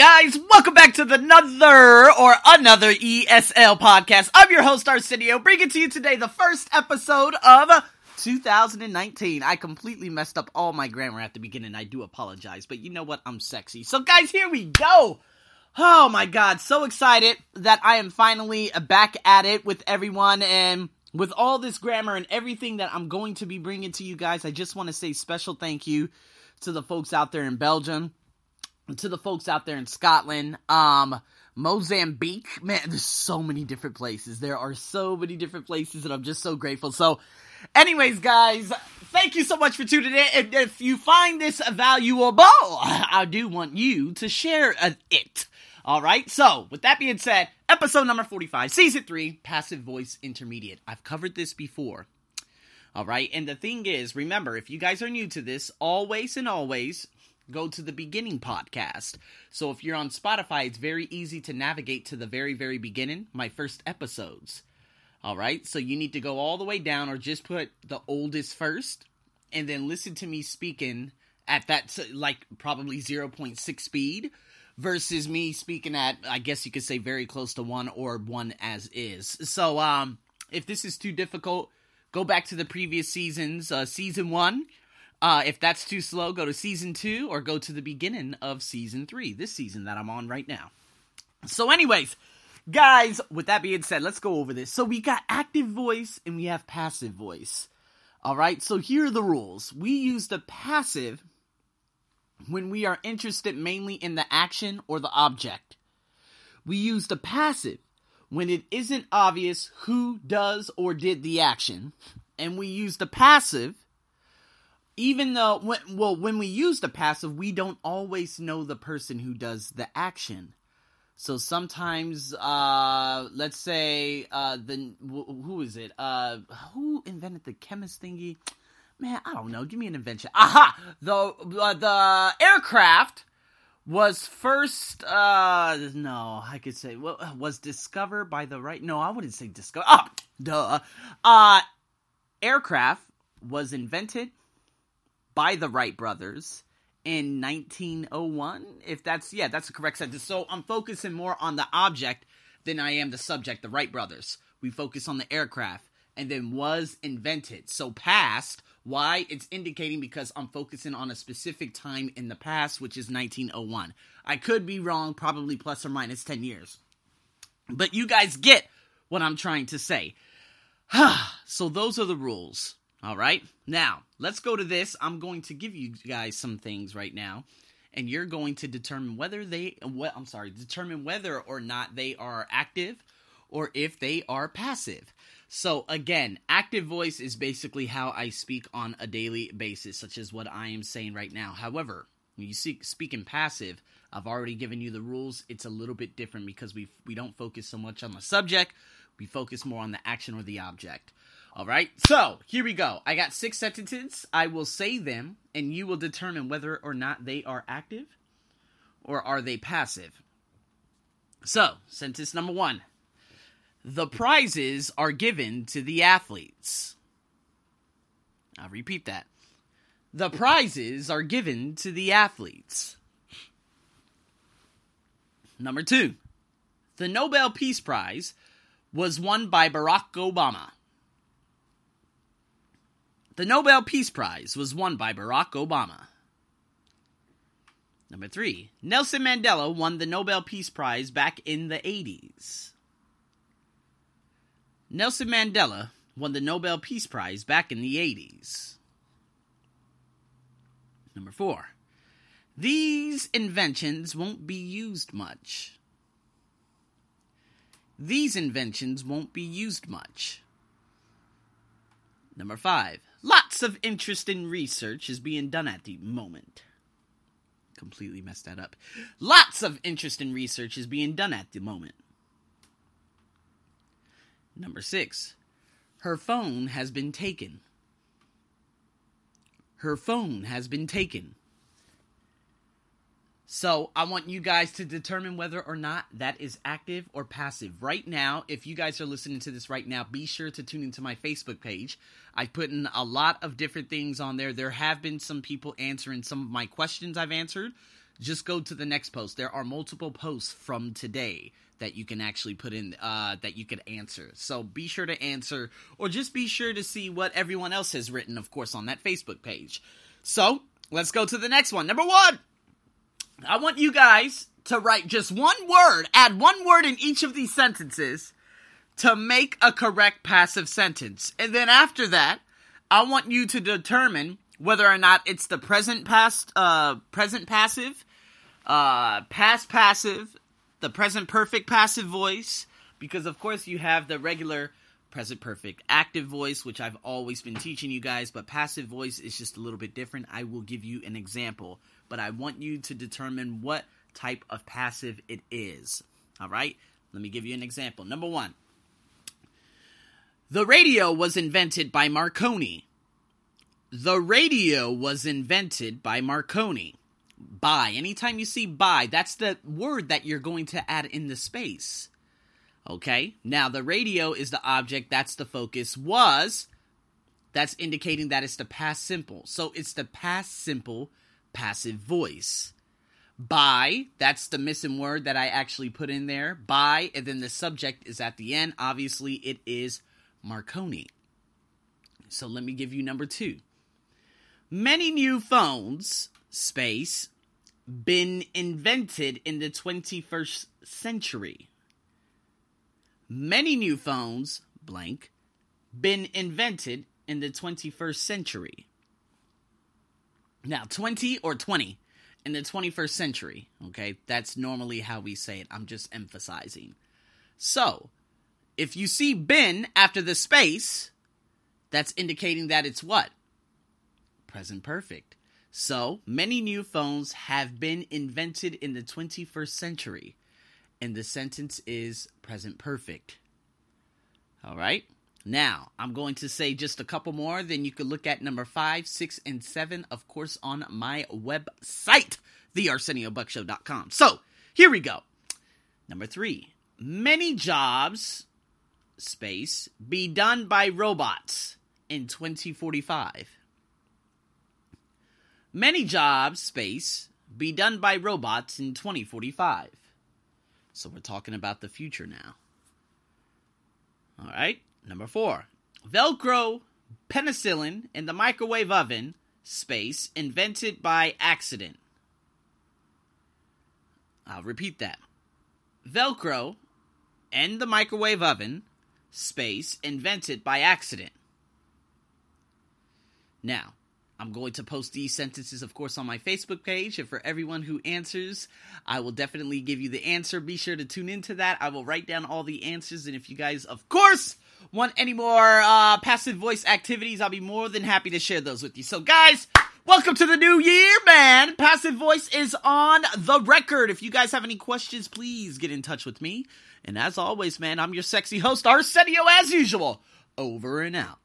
guys? Welcome back to the another or another ESL podcast. I'm your host Arsenio, bringing to you today the first episode of 2019. I completely messed up all my grammar at the beginning. I do apologize, but you know what? I'm sexy. So, guys, here we go. Oh my god, so excited that I am finally back at it with everyone and with all this grammar and everything that I'm going to be bringing to you guys. I just want to say special thank you to the folks out there in Belgium to the folks out there in Scotland, um, Mozambique, man, there's so many different places. There are so many different places, and I'm just so grateful. So, anyways, guys, thank you so much for tuning in. And if you find this valuable, I do want you to share it. All right. So, with that being said, episode number 45, season three, passive voice intermediate. I've covered this before. All right. And the thing is, remember, if you guys are new to this, always and always go to the beginning podcast. So if you're on Spotify, it's very easy to navigate to the very, very beginning, my first episodes. All right, so you need to go all the way down or just put the oldest first and then listen to me speaking at that, like, probably 0.6 speed versus me speaking at, I guess you could say, very close to one or one as is. So, um, if this is too difficult, go back to the previous seasons. Uh, season one, uh, if that's too slow, go to season two or go to the beginning of season three, this season that I'm on right now. So, anyways, guys, with that being said, let's go over this. So, we got active voice and we have passive voice. All right, so here are the rules. We use the passive when we are interested mainly in the action or the object. We use the passive when it isn't obvious who does or did the action. And we use the passive even though when, well when we use the passive we don't always know the person who does the action. So sometimes uh let's say uh the who is it? Uh who invented the chemist thingy? Man i don't know. Give me an invention. Aha! The uh, the aircraft was first uh no i could say well was discovered by the right no i wouldn't say discover oh duh. Uh aircraft was invented by the Wright brothers in 1901. If that's, yeah, that's the correct sentence. So I'm focusing more on the object than I am the subject, the Wright brothers. We focus on the aircraft and then was invented. So past, why? It's indicating because I'm focusing on a specific time in the past, which is 1901. I could be wrong, probably plus or minus 10 years. But you guys get what I'm trying to say. so those are the rules. All right. Now, let's go to this. I'm going to give you guys some things right now, and you're going to determine whether they what I'm sorry, determine whether or not they are active or if they are passive. So again, active voice is basically how I speak on a daily basis, such as what I am saying right now. However, when you speak, speak in passive, I've already given you the rules. It's a little bit different because we we don't focus so much on the subject. We focus more on the action or the object. All right, so here we go. I got six sentences. I will say them, and you will determine whether or not they are active or are they passive. So, sentence number one The prizes are given to the athletes. I'll repeat that. The prizes are given to the athletes. Number two, the Nobel Peace Prize was won by Barack Obama. The Nobel Peace Prize was won by Barack Obama. Number three, Nelson Mandela won the Nobel Peace Prize back in the 80s. Nelson Mandela won the Nobel Peace Prize back in the 80s. Number four, these inventions won't be used much. These inventions won't be used much. Number five, lots of interesting research is being done at the moment. Completely messed that up. Lots of interesting research is being done at the moment. Number six, her phone has been taken. Her phone has been taken. So I want you guys to determine whether or not that is active or passive. Right now, if you guys are listening to this right now, be sure to tune into my Facebook page. I put in a lot of different things on there. There have been some people answering some of my questions I've answered just go to the next post. There are multiple posts from today that you can actually put in uh, that you could answer. So be sure to answer, or just be sure to see what everyone else has written, of course, on that Facebook page. So let's go to the next one. Number one, I want you guys to write just one word, add one word in each of these sentences to make a correct passive sentence. And then after that, I want you to determine whether or not it's the present past uh present passive, uh past passive, the present perfect passive voice because of course you have the regular present perfect active voice which I've always been teaching you guys but passive voice is just a little bit different. I will give you an example, but I want you to determine what type of passive it is. All right? Let me give you an example. Number 1. The radio was invented by Marconi. The radio was invented by Marconi by. Anytime you see by, that's the word that you're going to add in the space. Okay? Now, the radio is the object, that's the focus. Was, that's indicating that it's the past simple. So it's the past simple passive voice. By, that's the missing word that I actually put in there. By, and then the subject is at the end. Obviously, it is Marconi. So let me give you number two. Many new phones space been invented in the 21st century. Many new phones, blank, been invented in the 21st century. Now, 20 or 20 in the 21st century, okay? That's normally how we say it. I'm just emphasizing. So, if you see been after the space, that's indicating that it's what? Present perfect. So, many new phones have been invented in the 21st century, and the sentence is present perfect. All right? Now, I'm going to say just a couple more, then you can look at number five, six, and seven, of course, on my website, thearseniobuckshow.com. So, here we go. Number three, many jobs, space, be done by robots in 2045. Many jobs, space, be done by robots in 2045. So we're talking about the future now. All right, number four Velcro, penicillin, and the microwave oven, space, invented by accident. I'll repeat that. Velcro and the microwave oven, space, invented by accident. Now, I'm going to post these sentences, of course, on my Facebook page. And for everyone who answers, I will definitely give you the answer. Be sure to tune into that. I will write down all the answers. And if you guys, of course, want any more uh, passive voice activities, I'll be more than happy to share those with you. So, guys, welcome to the new year, man. Passive voice is on the record. If you guys have any questions, please get in touch with me. And as always, man, I'm your sexy host, Arsenio, as usual. Over and out.